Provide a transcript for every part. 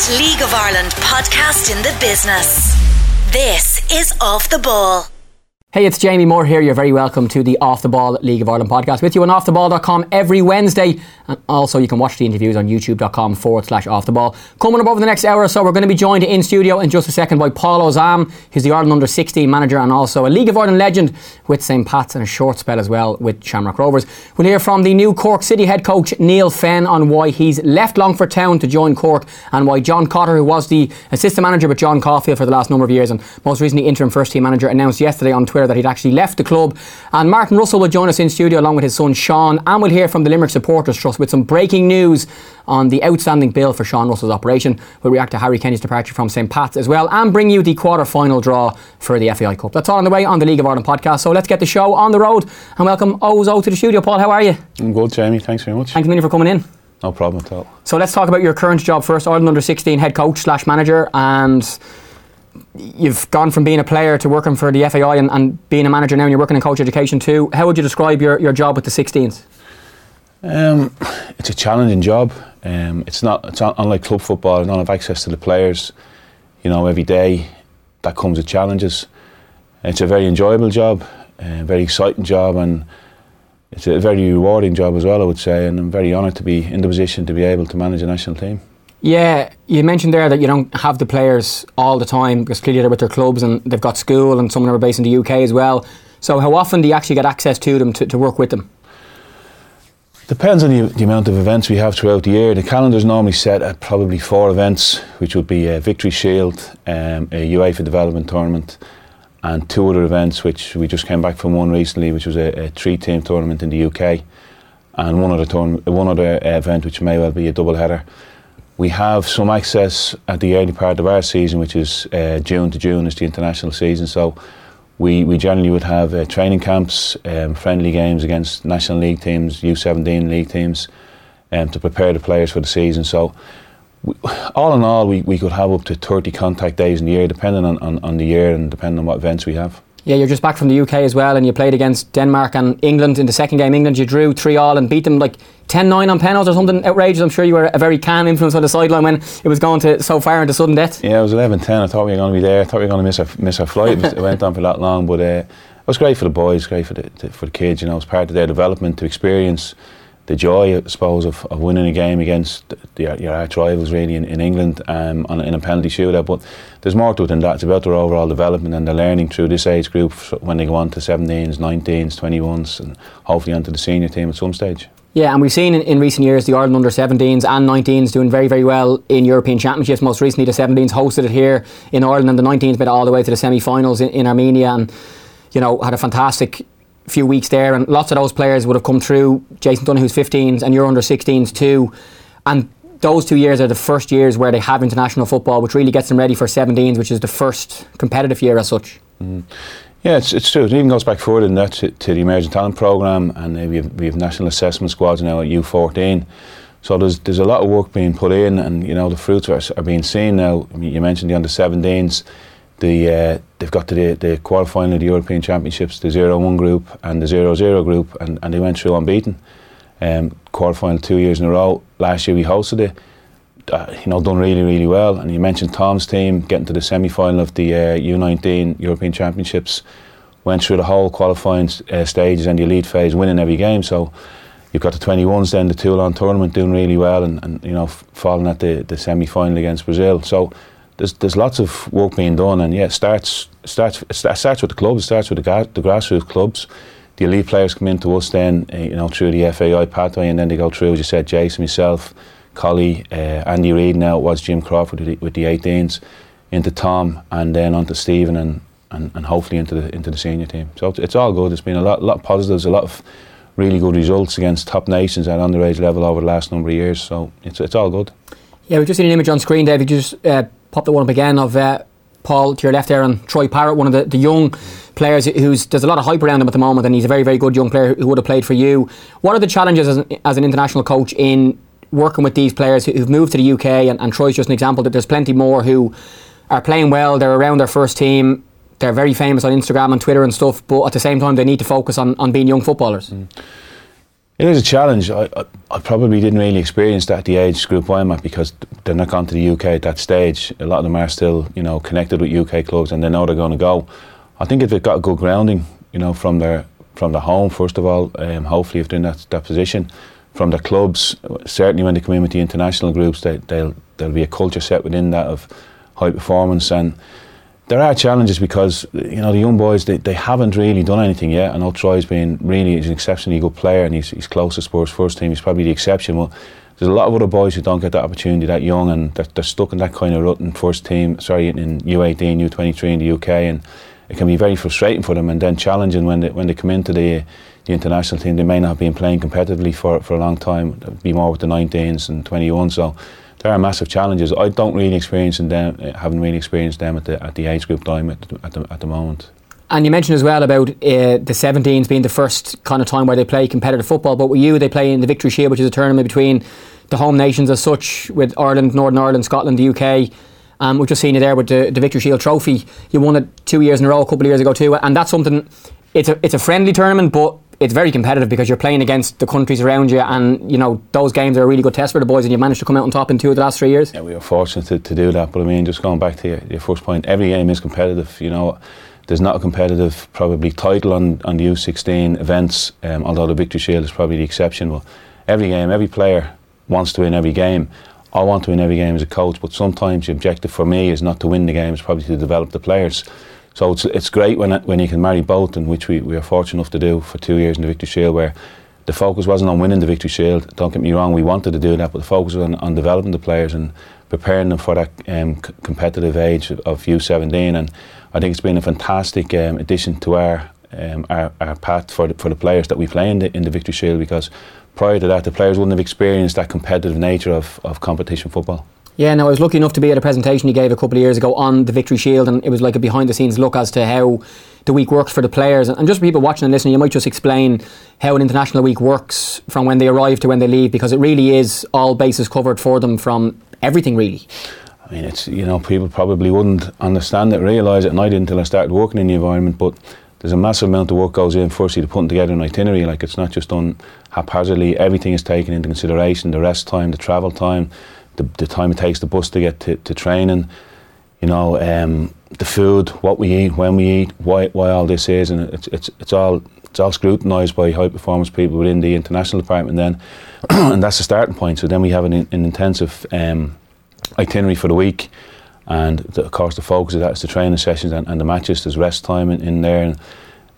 best League of Ireland podcast in the business. This is Off the Ball. Hey, it's Jamie Moore here. You're very welcome to the Off the Ball League of Ireland podcast with you on offtheball.com every Wednesday. And also, you can watch the interviews on youtube.com forward slash off the ball. Coming up over the next hour or so, we're going to be joined in studio in just a second by Paul Osam, who's the Ireland under 16 manager and also a League of Ireland legend with St. Pat's and a short spell as well with Shamrock Rovers. We'll hear from the new Cork City head coach Neale Fenn on why he's left Longford Town to join Cork and why John Cotter, who was the assistant manager with John Caulfield for the last number of years and most recently interim first team manager, announced yesterday on Twitter that he'd actually left the club. And Martin Russell will join us in studio along with his son Sean, and we'll hear from the Limerick Supporters Trust with some breaking news on the outstanding bill for Sean Russell's operation. We'll react to Harry Kenny's departure from St. Pat's as well, and bring you the quarter final draw for the FAI Cup. That's all on the way on the League of Ireland podcast. So let's get the show on the road and welcome Ozo to the studio. Paul, how are you? I'm good, Jamie. Thanks very much. Thanks a million for coming in. No problem at all. So let's talk about your current job first. Ireland under 16 head coach slash manager, and you've gone from being a player to working for the FAI and, and, being a manager now, and you're working in coach education too. How would you describe your, your job with the 16s? Um, it's a challenging job. Um, it's not. It's not unlike club football. I don't have access to the players. You know, every day that comes with challenges. It's a very enjoyable job, a very exciting job, and it's a very rewarding job as well. I would say, and I'm very honoured to be in the position to be able to manage a national team. Yeah, you mentioned there that you don't have the players all the time because clearly they're with their clubs and they've got school and some of them are based in the UK as well. So how often do you actually get access to them to, to work with them? Depends on the, the, amount of events we have throughout the year. The calendar is normally set at probably four events, which would be a Victory Shield, um, a UEFA Development Tournament, and two other events, which we just came back from one recently, which was a, a three-team tournament in the UK, and one other one other event, which may well be a double header. We have some access at the early part of our season, which is uh, June to June, is the international season. So we, we generally would have uh, training camps, um, friendly games against National League teams, U17 league teams, um, to prepare the players for the season. So, we, all in all, we, we could have up to 30 contact days in the year, depending on, on, on the year and depending on what events we have. Yeah, you're just back from the UK as well, and you played against Denmark and England in the second game. England, you drew 3 all and beat them like 10 9 on penalties or something outrageous. I'm sure you were a very calm influence on the sideline when it was going to so far into sudden death. Yeah, it was 11 10. I thought we were going to be there. I thought we were going to miss our, miss our flight. it went on for that long, but uh, it was great for the boys, great for the, for the kids. You know, it was part of their development to experience the joy, I suppose, of, of winning a game against the, the, your arch rivals, really, in, in England um, on, in a penalty shootout. But there's more to it than that. It's about their overall development and their learning through this age group when they go on to 17s, 19s, 21s, and hopefully onto the senior team at some stage. Yeah, and we've seen in, in, recent years the Ireland under 17s and 19s doing very, very well in European Championships. Most recently, the 17s hosted it here in Ireland, and the 19s made it all the way to the semi finals in, in Armenia and, you know, had a fantastic few weeks there, and lots of those players would have come through. Jason Donohue's 15s, and you're under 16s too. And those two years are the first years where they have international football, which really gets them ready for 17s, which is the first competitive year as such. Mm. Yeah, it's, it's true. It even goes back further than that to, to the Emerging Talent Programme, and we, have, we have national assessment squads now at U14. So there's there's a lot of work being put in, and you know the fruits are, are being seen now. I mean, you mentioned the under 17s the uh, they've got to the, the quarterfinal of the European Championships, the 0-1 group and the 0-0 group, and, and they went through unbeaten. Um, quarterfinal two years in a row. Last year we hosted it. Uh, you know, done really, really well. And you mentioned Tom's team getting to the semi-final of the uh, U19 European Championships. Went through the whole qualifying uh, stages and the elite phase, winning every game. So you've got the 21s then, the Toulon tournament doing really well, and, and you know, falling at the, the semi-final against Brazil. So there's there's lots of work being done, and yeah, it starts starts it starts with the clubs, it starts with the, the grassroots clubs. The elite players come into us then, uh, you know, through the FAI pathway, and then they go through, as you said, Jason, myself, Collie, uh, Andy Reid. Now was Jim Crawford with the, with the 18s, into Tom, and then on to Stephen, and, and, and hopefully into the into the senior team. So it's, it's all good. It's been a lot lot of positives, a lot of really good results against top nations at underage level over the last number of years. So it's it's all good. Yeah, we've just seen an image on screen, David. Just uh, pop the one up again of uh, Paul to your left there and Troy Parrott, one of the, the young players who's there's a lot of hype around him at the moment, and he's a very very good young player who would have played for you. What are the challenges as an, as an international coach in working with these players who've moved to the UK? And, and Troy's just an example that there's plenty more who are playing well. They're around their first team. They're very famous on Instagram and Twitter and stuff, but at the same time they need to focus on, on being young footballers. Mm. It is a challenge. I, I, I, probably didn't really experience that at the age group I'm at because they're not gone to the UK at that stage. A lot of them are still, you know, connected with UK clubs and they know they're going to go. I think if they've got a good grounding, you know, from their from the home first of all, um, hopefully if they're in that, that position, from the clubs, certainly when they come in with the international groups, they, they'll there'll be a culture set within that of high performance and there are challenges because you know the young boys they, they haven't really done anything yet. I know Troy's been really he's an exceptionally good player and he's, he's close to Spurs first team. He's probably the exception. Well, there's a lot of other boys who don't get that opportunity that young and they're, they're stuck in that kind of rut in first team. Sorry, in U18, U23 in the UK, and it can be very frustrating for them and then challenging when they when they come into the the international team. They may not have been playing competitively for for a long time. Be more with the 19s and 21. So there are massive challenges. I don't really experience them, haven't really experienced them at the at the age group time at the, at the, at the moment. And you mentioned as well about uh, the 17s being the first kind of time where they play competitive football. But with you, they play in the Victory Shield, which is a tournament between the home nations as such, with Ireland, Northern Ireland, Scotland, the UK. Um, we've just seen you there with the, the Victory Shield trophy. You won it two years in a row, a couple of years ago too, and that's something. It's a it's a friendly tournament, but it's very competitive because you're playing against the countries around you, and you know those games are a really good test for the boys, and you managed to come out on top in two of the last three years. Yeah, we were fortunate to, to do that. But I mean, just going back to your, your first point, every game is competitive. You know, there's not a competitive probably title on on the U16 events, um, although the Victory Shield is probably the exception. But every game, every player wants to win every game. I want to win every game as a coach, but sometimes the objective for me is not to win the game; it's probably to develop the players. So it's, it's great when, when you can marry both, and which we, we are fortunate enough to do for two years in the Victory Shield, where the focus wasn't on winning the Victory Shield. Don't get me wrong, we wanted to do that, but the focus was on, on developing the players and preparing them for that um, c- competitive age of, of U17. And I think it's been a fantastic um, addition to our, um, our, our path for the, for the players that we play in the, in the Victory Shield because prior to that, the players wouldn't have experienced that competitive nature of, of competition football. Yeah, no, I was lucky enough to be at a presentation he gave a couple of years ago on the Victory Shield, and it was like a behind the scenes look as to how the week works for the players. And just for people watching and listening, you might just explain how an international week works from when they arrive to when they leave, because it really is all bases covered for them from everything, really. I mean, it's, you know, people probably wouldn't understand it, realise it, and I didn't until I started working in the environment, but there's a massive amount of work goes in firstly to putting together an itinerary like it's not just done haphazardly everything is taken into consideration the rest time the travel time the, the time it takes the bus to get to, to training, you know, um, the food, what we eat, when we eat, why, why all this is, and it's, it's, it's all it's all scrutinised by high performance people within the international department then, and that's the starting point. So then we have an, an intensive um, itinerary for the week, and the, of course the focus of that is the training sessions and, and the matches. There's rest time in, in there, and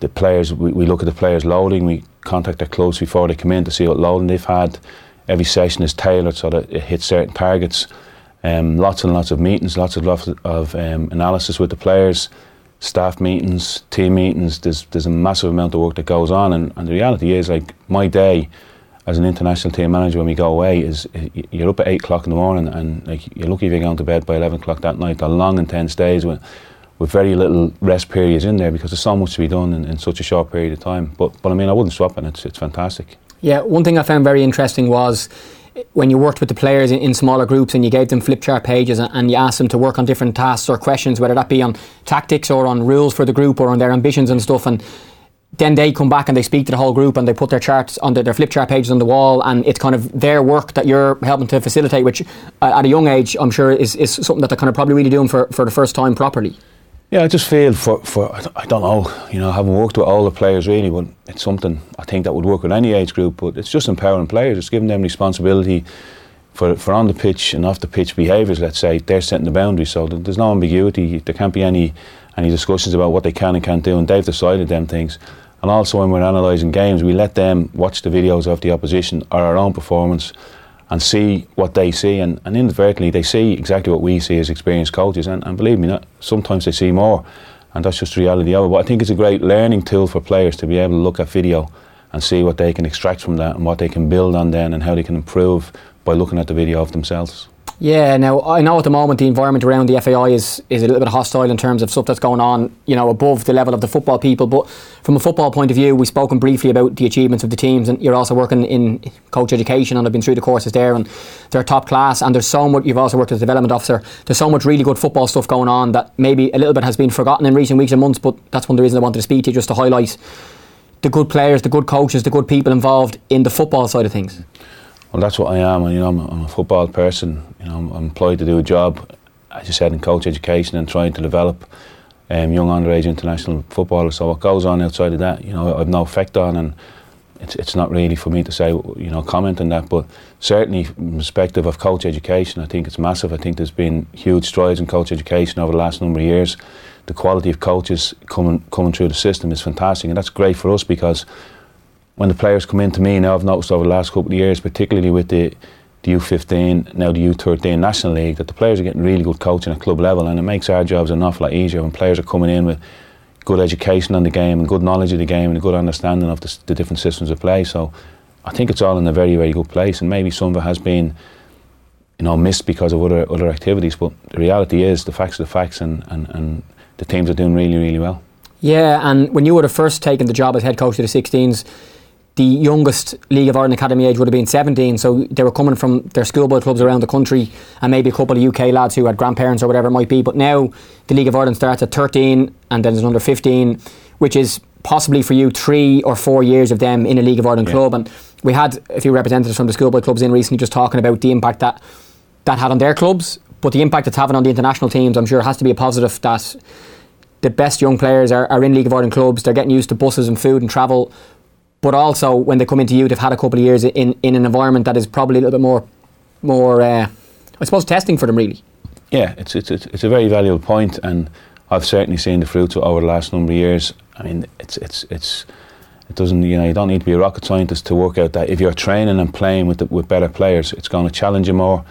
the players. We, we look at the players loading. We contact their clubs before they come in to see what loading they've had every session is tailored so that it hits certain targets. Um, lots and lots of meetings, lots of lots of um, analysis with the players, staff meetings, team meetings. There's there's a massive amount of work that goes on, and, and the reality is like my day as an international team manager when we go away is you're up at eight o'clock in the morning, and like you're lucky if you're going to bed by eleven o'clock that night. They're long, intense days with with very little rest periods in there because there's so much to be done in, in such a short period of time. But but I mean, I wouldn't swap, and it's it's fantastic. Yeah, one thing I found very interesting was when you worked with the players in, in, smaller groups and you gave them flip chart pages and, and, you asked them to work on different tasks or questions, whether that be on tactics or on rules for the group or on their ambitions and stuff. And then they come back and they speak to the whole group and they put their charts on their flip chart pages on the wall and it's kind of their work that you're helping to facilitate, which uh, at a young age I'm sure is, is something that they're kind of probably really doing for, for the first time properly. Yeah, I just feel for, for I don't know, you know, I haven't worked with all the players really, but it's something I think that would work with any age group. But it's just empowering players. It's giving them responsibility for for on the pitch and off the pitch behaviours. Let's say they're setting the boundaries, so there's no ambiguity. There can't be any any discussions about what they can and can't do, and they've decided them things. And also, when we're analysing games, we let them watch the videos of the opposition or our own performance and see what they see. And, and inadvertently, they see exactly what we see as experienced coaches. And, and believe me, not, sometimes they see more. And that's just the reality of it. But I think it's a great learning tool for players to be able to look at video and see what they can extract from that and what they can build on then and how they can improve by looking at the video of themselves. Yeah, now I know at the moment the environment around the FAI is, is a little bit hostile in terms of stuff that's going on, you know, above the level of the football people. But from a football point of view, we've spoken briefly about the achievements of the teams, and you're also working in coach education, and I've been through the courses there, and they're top class. And there's so much. You've also worked as a development officer. There's so much really good football stuff going on that maybe a little bit has been forgotten in recent weeks and months. But that's one of the reasons I wanted to speak to you, just to highlight the good players, the good coaches, the good people involved in the football side of things? Well, that's what I am. You know, I'm, I'm a football person. You know, I'm, I'm employed to do a job, as you said, in coach education and trying to develop um, young underage international footballers. So what goes on outside of that, you know, I've no effect on, and it's it's not really for me to say, you know, comment on that. But certainly, from perspective of coach education, I think it's massive. I think there's been huge strides in coach education over the last number of years. The quality of coaches coming coming through the system is fantastic, and that's great for us because when the players come into me now, I've noticed over the last couple of years, particularly with the the U15, now the U13 National League, that the players are getting really good coaching at club level, and it makes our jobs an awful lot easier when players are coming in with good education on the game and good knowledge of the game and a good understanding of the, the different systems of play. So I think it's all in a very, very good place, and maybe some of it has been, you know, missed because of other other activities. But the reality is, the facts are the facts, and, and, and the teams are doing really, really well. Yeah, and when you would have first taken the job as head coach of the 16s, the youngest League of Ireland academy age would have been 17, so they were coming from their schoolboy clubs around the country and maybe a couple of UK lads who had grandparents or whatever it might be. But now the League of Ireland starts at 13 and then there's another 15, which is possibly for you three or four years of them in a League of Ireland Yeah. club. And we had a few representatives from the schoolboy clubs in recently just talking about the impact that that had on their clubs, but the impact it's having on the international teams, I'm sure has to be a positive that the best young players are, are in League of Ireland clubs. They're getting used to buses and food and travel. But also, when they come into you, they've had a couple of years in, in an environment that is probably a little bit more, more, uh, I suppose, testing for them. Really. Yeah, it's, it's it's it's a very valuable point, and I've certainly seen the fruits over the last number of years. I mean, it's it's it's it doesn't you know you don't need to be a rocket scientist to work out that if you're training and playing with the, with better players, it's going to challenge you more.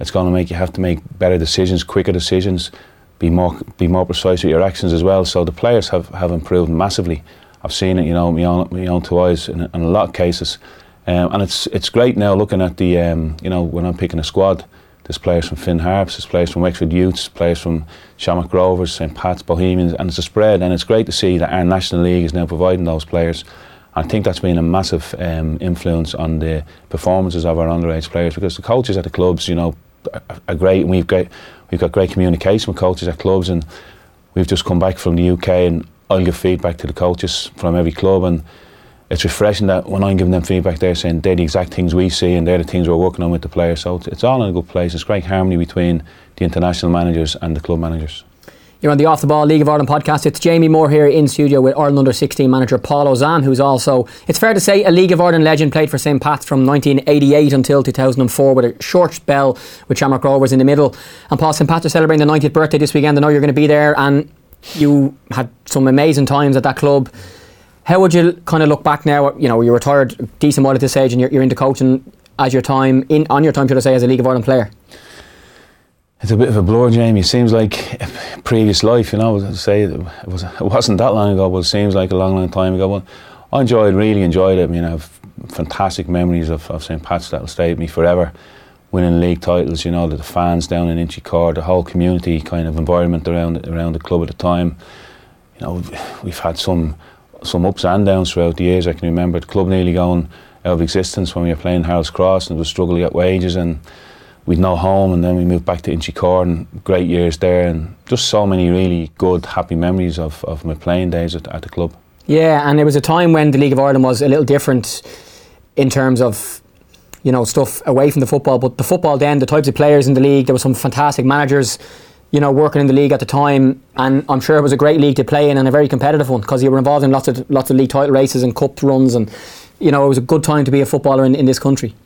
It's going to make you have to make better decisions, quicker decisions, be more be more precise with your actions as well. So the players have, have improved massively. I've seen it, you know, my own, my own two eyes in, in a lot of cases, um, and it's it's great now looking at the um, you know when I'm picking a squad. There's players from Finn Harps, there's players from Wexford Youths, players from Shamrock Rovers, St Pat's, Bohemians, and it's a spread. And it's great to see that our national league is now providing those players. I think that's been a massive um, influence on the performances of our underage players because the coaches at the clubs, you know, are, are great, and we've great, we've got great communication with coaches at clubs, and we've just come back from the UK, and I'll give feedback to the coaches from every club, and it's refreshing that when I'm giving them feedback, they're saying they're the exact things we see, and they're the things we're working on with the players. So it's, it's all in a good place. It's great harmony between the international managers and the club managers. You're on the Off the Ball League of Ireland podcast. It's Jamie Moore here in studio with Ireland under 16 manager Paul Osam, who's also, it's fair to say, a League of Ireland legend. Played for St Pat's from 1988 until 2004 with a short spell with Shamrock Rovers in the middle. And Paul, St Pat's are celebrating the 90th birthday this weekend. I know you're going to be there, and you had some amazing times at that club. How would you kind of look back now? You know, you're retired a decent while at this age, and you're, you're into coaching as your time in on your time, should I say, as a League of Ireland player. It's a bit of a blur, Jamie. It seems like a previous life, you know. Say it, was, it wasn't that long ago, but it seems like a long, long time ago. But I enjoyed, really enjoyed it. I mean, I have fantastic memories of, of St Pat's that'll stay with me forever. Winning league titles, you know, the fans down in Inchicore, the whole community kind of environment around around the club at the time. You know, we've had some some ups and downs throughout the years. I can remember the club nearly going out of existence when we were playing Harold's Cross and was struggling at wages and we'd no home and then we moved back to Inchicore and great years there and just so many really good, happy memories of, of my playing days at, at the club. Yeah, and it was a time when the League of Ireland was a little different in terms of you know stuff away from the football, but the football then, the types of players in the league, there were some fantastic managers, you know, working in the league at the time, and I'm sure it was a great league to play in and a very competitive one because you were involved in lots of lots of league title races and cup runs, and you know it was a good time to be a footballer in, in this country.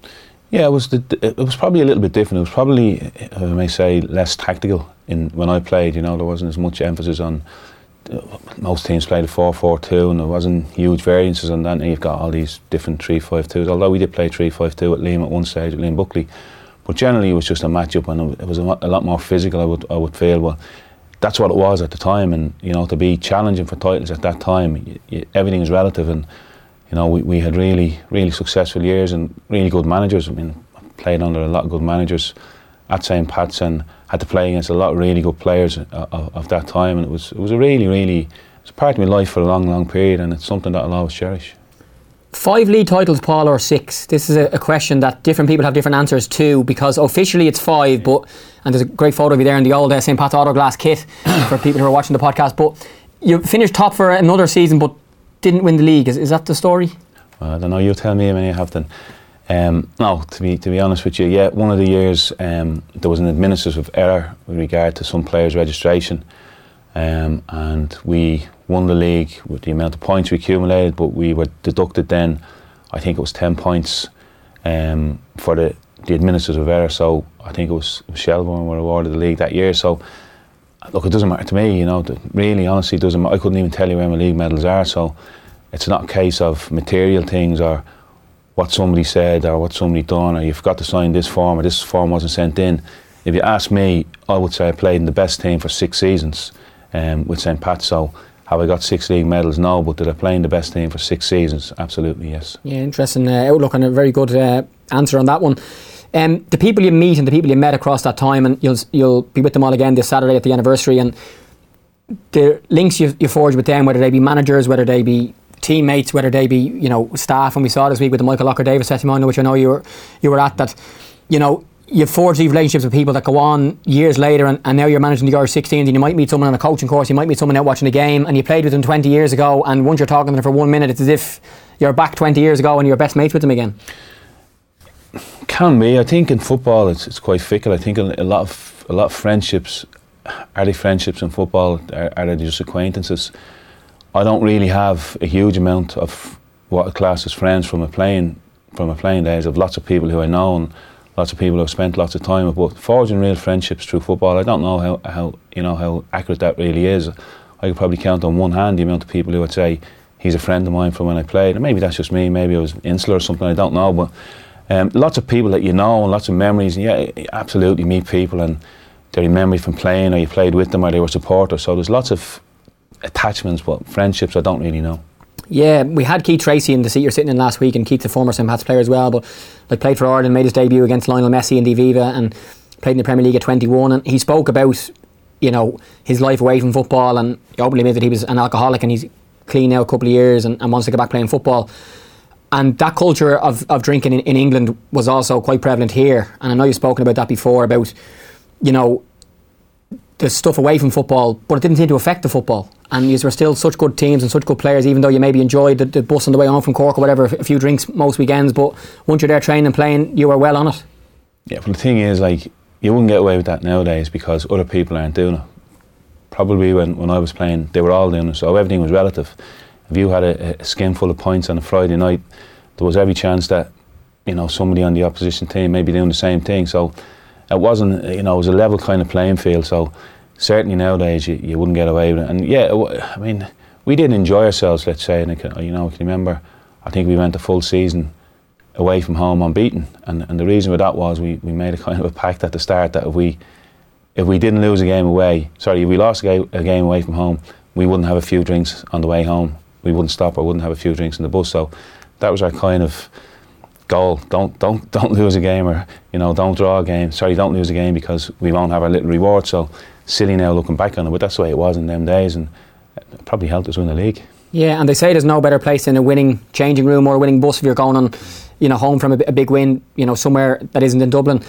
Yeah, it was the, it was probably a little bit different. It was probably, uh, I may say, less tactical in when I played. You know, there wasn't as much emphasis on. Most teams played a 4-4-2 and there wasn't huge variances on that. And you've got all these different 3-5-2s. Although we did play 3-5-2 at Liam at one stage, at Liam Buckley, but generally it was just a match-up and it was a, lot- more physical. I would I would feel. Well, that's what it was at the time, and you know to be challenging for titles at that time, y y everything is relative and you know, we, we had really, really successful years and really good managers. I mean, I played under a lot of good managers at St. Pat's and had to play against a lot of really good players of, of, of that time. And it was, it was a really, really, it was a part of my life for a long, long period and it's something that I'll always cherish. Five league titles, Paul, or six? This is a, a question that different people have different answers to because officially it's five, but and there's a great photo of you there in the old uh, St. Pat's Autoglass kit for people who are watching the podcast. But you finished top for another season, but didn't win the league. Is, is that the story? Well, I don't know. You tell me how many you have then. Um, no, to be to be honest with you, yeah, one of the years um, there was an administrative error with regard to some players' registration, um, and we won the league with the amount of points we accumulated, but we were deducted then, I think it was ten points um, for the the administrative error. So I think it was Shelbourne were awarded the league that year. So look, it doesn't matter to me. You know, really, honestly, it doesn't. matter. I couldn't even tell you where my league medals are. So it's not a case of material things or what somebody said or what somebody done or you forgot to sign this form or this form wasn't sent in. If you ask me, I would say I played in the best team for six seasons um, with St. Pat. So have I got six league medals? No, but did I play in the best team for six seasons? Absolutely, yes. Yeah, interesting uh, outlook and a very good uh, answer on that one. Um, the people you meet and the people you met across that time, and you'll you'll be with them all again this Saturday at the anniversary, and the links you, you forge with them, whether they be managers, whether they be teammates, whether they be you know staff. And we saw this week with the Michael Lockyer Davis testimonial, which I know you were you were at. That you know you forge these relationships with people that go on years later, and, and now you're managing the Irish 16s, and you might meet someone on a coaching course, you might meet someone out watching a game, and you played with them 20 years ago, and once you're talking to them for one minute, it's as if you're back 20 years ago and you're best mates with them again. Can be. I think in football it's, it's quite fickle. I think a lot of a lot of friendships are they friendships in football? Are, are they just acquaintances? I don't really have a huge amount of what I class as friends from a playing from a playing days. Of lots of people who I know and lots of people who I've spent lots of time with. But forging real friendships through football, I don't know how, how you know how accurate that really is. I could probably count on one hand the amount of people who would say he's a friend of mine from when I played. And maybe that's just me. Maybe I was insular or something. I don't know. But um, lots of people that you know and lots of memories. And yeah, absolutely meet people and they remember you from playing or you played with them or they were supporters. So there's lots of attachments, but friendships I don't really know. Yeah, we had Keith Treacy in the seat you're sitting in last week, and Keith's a former St. Player as well, but like played for Ireland, made his debut against Lionel Messi in the Aviva, and played in the Premier League at 21. And he spoke about, you know, his life away from football, and he openly admitted he was an alcoholic, and he's clean now a couple of years, and, and wants to get back playing football. And that culture of, of drinking in, in England was also quite prevalent here. And I know you've spoken about that before about, you know, the stuff away from football, but it didn't seem to affect the football. And you were still such good teams and such good players, even though you maybe enjoyed the, the bus on the way home from Cork or whatever, a few drinks most weekends. But once you're there training and playing, you were well on it. Yeah, but the thing is, like, you wouldn't get away with that nowadays because other people aren't doing it. Probably when, when I was playing, they were all doing it, so everything was relative. If you had a, a skin full of points on a Friday night, there was every chance that, you know, somebody on the opposition team may be doing the same thing. So it wasn't, you know, it was a level kind of playing field. So certainly nowadays you, you wouldn't get away with it. And yeah, I mean, we did enjoy ourselves, let's say. And can, you know, I can remember, I think we went a full season away from home unbeaten. And, and the reason for that was we, we made a kind of a pact at the start that if we if we didn't lose a game away, sorry, if we lost a game, a game away from home, we wouldn't have a few drinks on the way home. We wouldn't stop or wouldn't have a few drinks in the bus. So that was our kind of goal. Don't don't don't lose a game, or you know, don't draw a game. Sorry, don't lose a game because we won't have our little reward. So silly now looking back on it, but that's the way it was in them days, and probably helped us win the league. Yeah, and they say there's no better place than a winning changing room or a winning bus if you're going on, you know, home from a, a big win, you know, somewhere that isn't in Dublin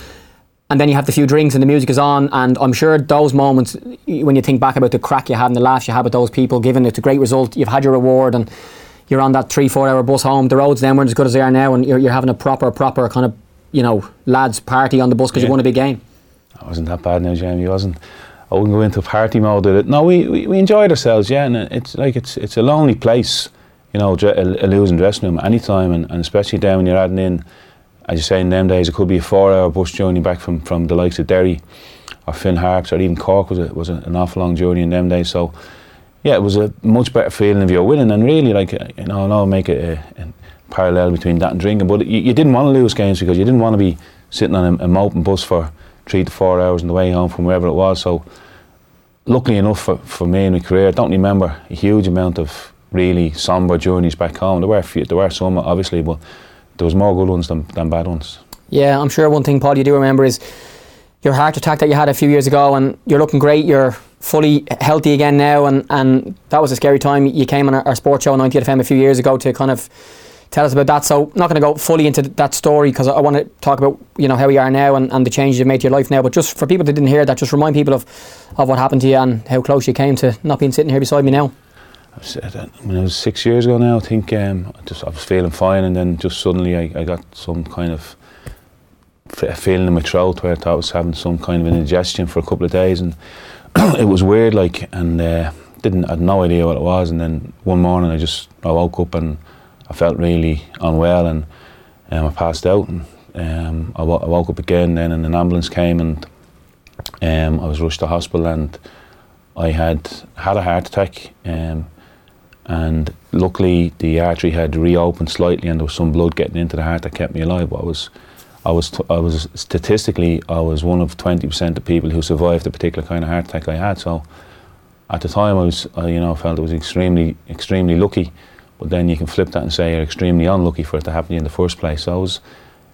and then you have the few drinks and the music is on and I'm sure those moments when you think back about the crack you had and the laughs you had with those people given it's a great result you've had your reward and you're on that three four hour bus home the roads then weren't as good as they are now and you're, you're having a proper proper kind of you know lads party on the bus because yeah. you won a big game it wasn't that bad now Jamie it wasn't I wouldn't go into party mode with it no we, we, we enjoyed ourselves yeah and it's like it's it's a lonely place you know a, a losing dressing room anytime and, and especially then when you're adding in as you say, in them days, it could be a four-hour bus journey back from, from the likes of Derry or Finn Harps or even Cork was a, was a, an awful long journey in them days. So, yeah, it was a much better feeling if you're winning. And really, like uh, you know, I'll make a, a, parallel between that and drinking. But you, you, didn't want to lose games because you didn't want to be sitting on a, a moping bus for three to four hours on the way home from wherever it was. So, luckily enough for, for me in my career, I don't remember a huge amount of really somber journeys back home. There were a few, there were some obviously, but there was more good ones than, than bad ones. Yeah, I'm sure one thing, Paul, you do remember is your heart attack that you had a few years ago, and you're looking great. You're fully healthy again now, and, and that was a scary time. You came on our, our sports show on 90 FM a few years ago to kind of tell us about that. So, not going to go fully into that story because I, I want to talk about you know how we are now and, and the changes you've made to your life now. But just for people that didn't hear that, just remind people of, of what happened to you and how close you came to not being sitting here beside me now. I was, when it was six years ago now, I think um, I just I was feeling fine, and then just suddenly I, I got some kind of feeling in my throat where I thought I was having some kind of an indigestion for a couple of days, and it was weird, like, and uh, didn't I had no idea what it was, and then one morning I just I woke up and I felt really unwell, and um, I passed out, and um, woke up again, then and an ambulance came, and um, I was rushed to hospital, and I had had a heart attack. Um, and luckily the artery had reopened slightly and there was some blood getting into the heart that kept me alive but I was I was t- I was statistically I was one of 20% of people who survived the particular kind of heart attack I had. So at the time I was you know felt it was extremely extremely lucky but then you can flip that and say you're extremely unlucky for it to happen to you in the first place. So it was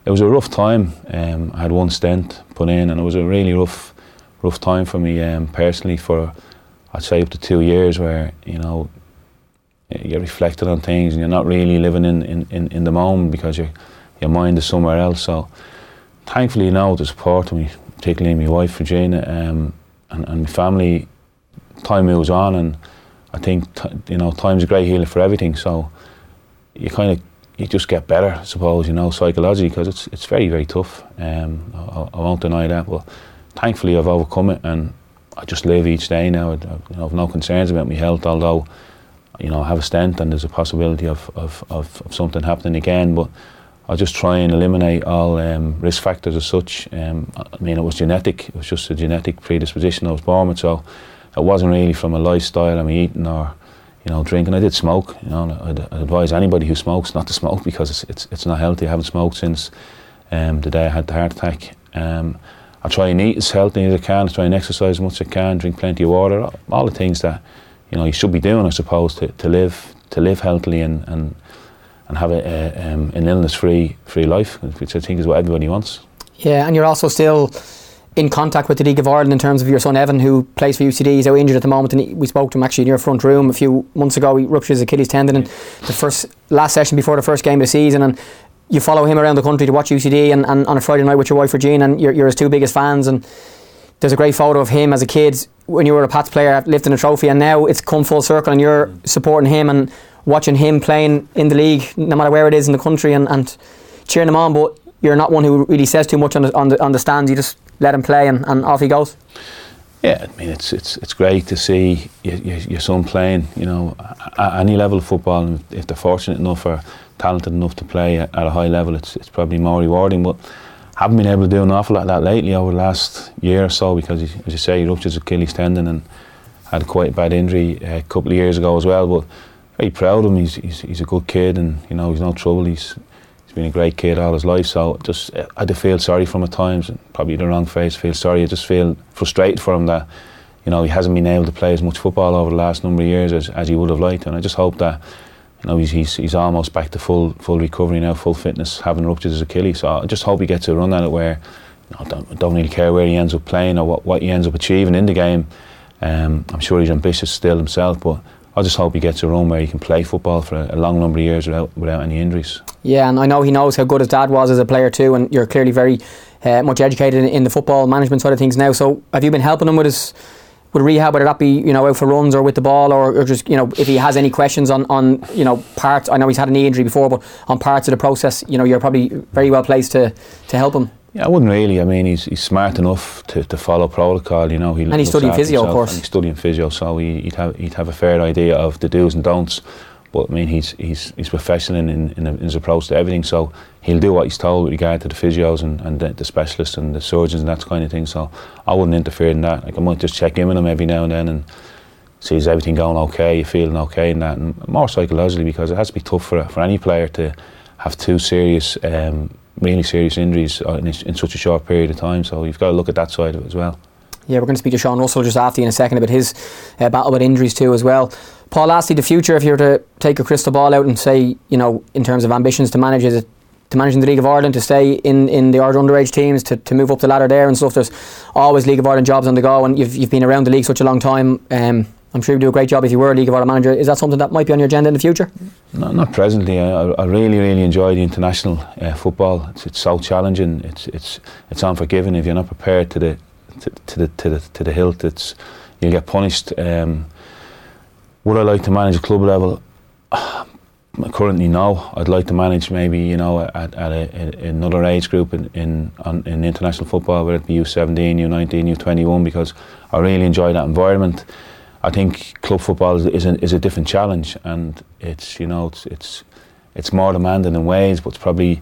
it was a rough time. Um, I had one stent put in and it was a really rough rough time for me um, personally for I'd say up to two years where you know you're reflecting on things and you're not really living in, in, in, in the moment because your your mind is somewhere else. So thankfully now the support of me, particularly my wife Regina um, and, and my family, time moves on and I think t- you know time's a great healer for everything. So you kind of you just get better, I suppose, you know, psychologically because it's it's very very tough. Um, I, I won't deny that, but thankfully I've overcome it and I just live each day now. I, I have no concerns about my health, although you know, I have a stent and there's a possibility of, of, of, of something happening again. But I just try and eliminate all um, risk factors as such. Um, I mean, it was genetic. It was just a genetic predisposition I was born with. So it wasn't really from a lifestyle I'm eating or, you know, drinking. I did smoke. You know, I'd, I'd advise anybody who smokes not to smoke because it's it's, it's not healthy. I haven't smoked since um, the day I had the heart attack. Um, I try and eat as healthy as I can. I try and exercise as much as I can. Drink plenty of water. All the things that you know you should be doing, I suppose, to, to live to live healthily and and, and have a, a um, an illness free free life, which I think is what everybody wants. Yeah, and you're also still in contact with the League of Ireland in terms of your son Evan, who plays for UCD. He's out injured at the moment, and he, we spoke to him actually in your front room a few months ago. He ruptured his Achilles tendon in the first last session before the first game of the season, and you follow him around the country to watch UCD and, and on a Friday night with your wife Regina, and you're, you're his two biggest fans. And there's a great photo of him as a kid when you were a Pats player lifting a trophy, and now it's come full circle, and you're supporting him and watching him playing in the league, no matter where it is in the country, and, and cheering him on. But you're not one who really says too much on the, on the, on the stands. You just let him play, and, and off he goes. Yeah, I mean it's it's it's great to see your, your, your son playing. You know, at any level of football, if they're fortunate enough or talented enough to play at, at a high level, it's it's probably more rewarding. But haven't been able to do an awful lot of that lately over the last year or so because, as you say, he ruptured his Achilles tendon and had quite a bad injury a couple of years ago as well. But very proud of him. He's, he's, he's a good kid and you know he's no trouble. He's he's been a great kid all his life. So just I do feel sorry for him at times. And probably the wrong phrase. Feel sorry. I just feel frustrated for him that you know he hasn't been able to play as much football over the last number of years as, as he would have liked. And I just hope that you know, he's, he's, he's almost back to full full recovery now, full fitness, having ruptured his Achilles. So I just hope he gets a run at it where I don't, don't really care where he ends up playing or what, what he ends up achieving in the game. Um, I'm sure he's ambitious still himself, but I just hope he gets a run where he can play football for a, a long number of years without, without any injuries. Yeah, and I know he knows how good his dad was as a player too, and you're clearly very uh, much educated in, in the football management side of things now. So have you been helping him with his with rehab, whether that be you know out for runs or with the ball, or, or just you know if he has any questions on on you know parts. I know he's had a knee injury before, but on parts of the process, you know you're probably very well placed to to help him. Yeah, I wouldn't really. I mean, he's, he's smart enough to, to follow protocol. You know, he and he's studying physio, of course. He's studying physio, so he, would have he'd have a fair idea of the do's and don'ts. But I mean, he's he's he's professional in, in, in his approach to everything. So he'll do what he's told with regard to the physios and, and the, the, specialists and the surgeons and that kind of thing. So I wouldn't interfere in that. Like I might just check in with him every now and then and see is everything going okay, you feeling okay and that, and more psychologically because it has to be tough for for any player to have two serious, um, really serious injuries in, in such a short period of time. So you've got to look at that side of it as well. Yeah, we're going to speak to Sean Russell just after you in a second about his uh, battle with injuries too as well. Paul, lastly, the future, if you were to take a crystal ball out and say, you know, in terms of ambitions to manage, is it to manage in the League of Ireland, to stay in, in the underage teams, to, to move up the ladder there and stuff. There's always League of Ireland jobs on the go, and you've, you've been around the league such a long time. Um, I'm sure you'd do a great job if you were a League of Ireland manager. Is that something that might be on your agenda in the future? No, not presently. I, I really, really enjoy the international uh, football. It's, it's so challenging. It's it's it's unforgiving if you're not prepared to the to, to the to the to the hilt. It's you'll get punished. Um, would I like to manage a club level? Currently, no. I'd like to manage maybe you know at, at a, a, another age group in in, on, in international football, whether it be U17, U19, U21, because I really enjoy that environment. I think club football is, a, is a different challenge, and it's you know it's it's it's more demanding in ways, but it's probably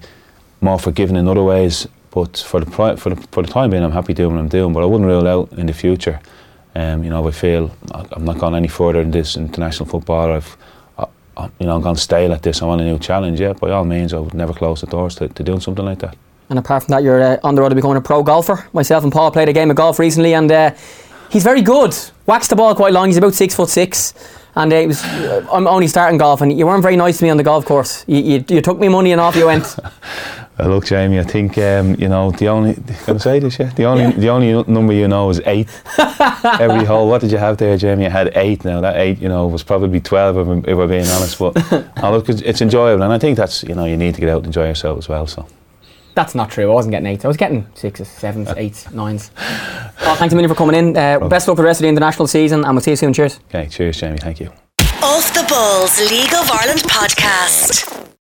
more forgiving in other ways. But for the pri- for the for the time being, I'm happy doing what I'm doing. But I wouldn't rule out in the future. Um, you know, if I feel I'm not going any further in this international football. I've you know, I'm gone stale at this. I want a new challenge. Yeah, by all means, I would never close the doors to, to doing something like that. And apart from that, you're uh, on the road to becoming a pro golfer. Myself and Paul played a game of golf recently, and uh, he's very good. Waxed the ball quite long. He's about six foot six. And uh, it was, uh, I'm only starting golf, and you weren't very nice to me on the golf course. You, you, you took me money and off you went. Well, look, Jamie. I think um, you know the only. Can I say this? Yeah. The only yeah. the only number you know is eight. Every hole. What did you have there, Jamie? I had eight. Now that eight, you know, was probably twelve if, I'm, if we're being honest. But oh, look, it's enjoyable, and I think that's you know you need to get out and enjoy yourself as well. So. That's not true. I wasn't getting eights. I was getting sixes, sevens, eights, nines. Well, thanks a million for coming in. Uh, best luck for the rest of the international season, and we'll see you soon. Cheers. Okay. Cheers, Jamie. Thank you. Off the Balls League of Ireland podcast.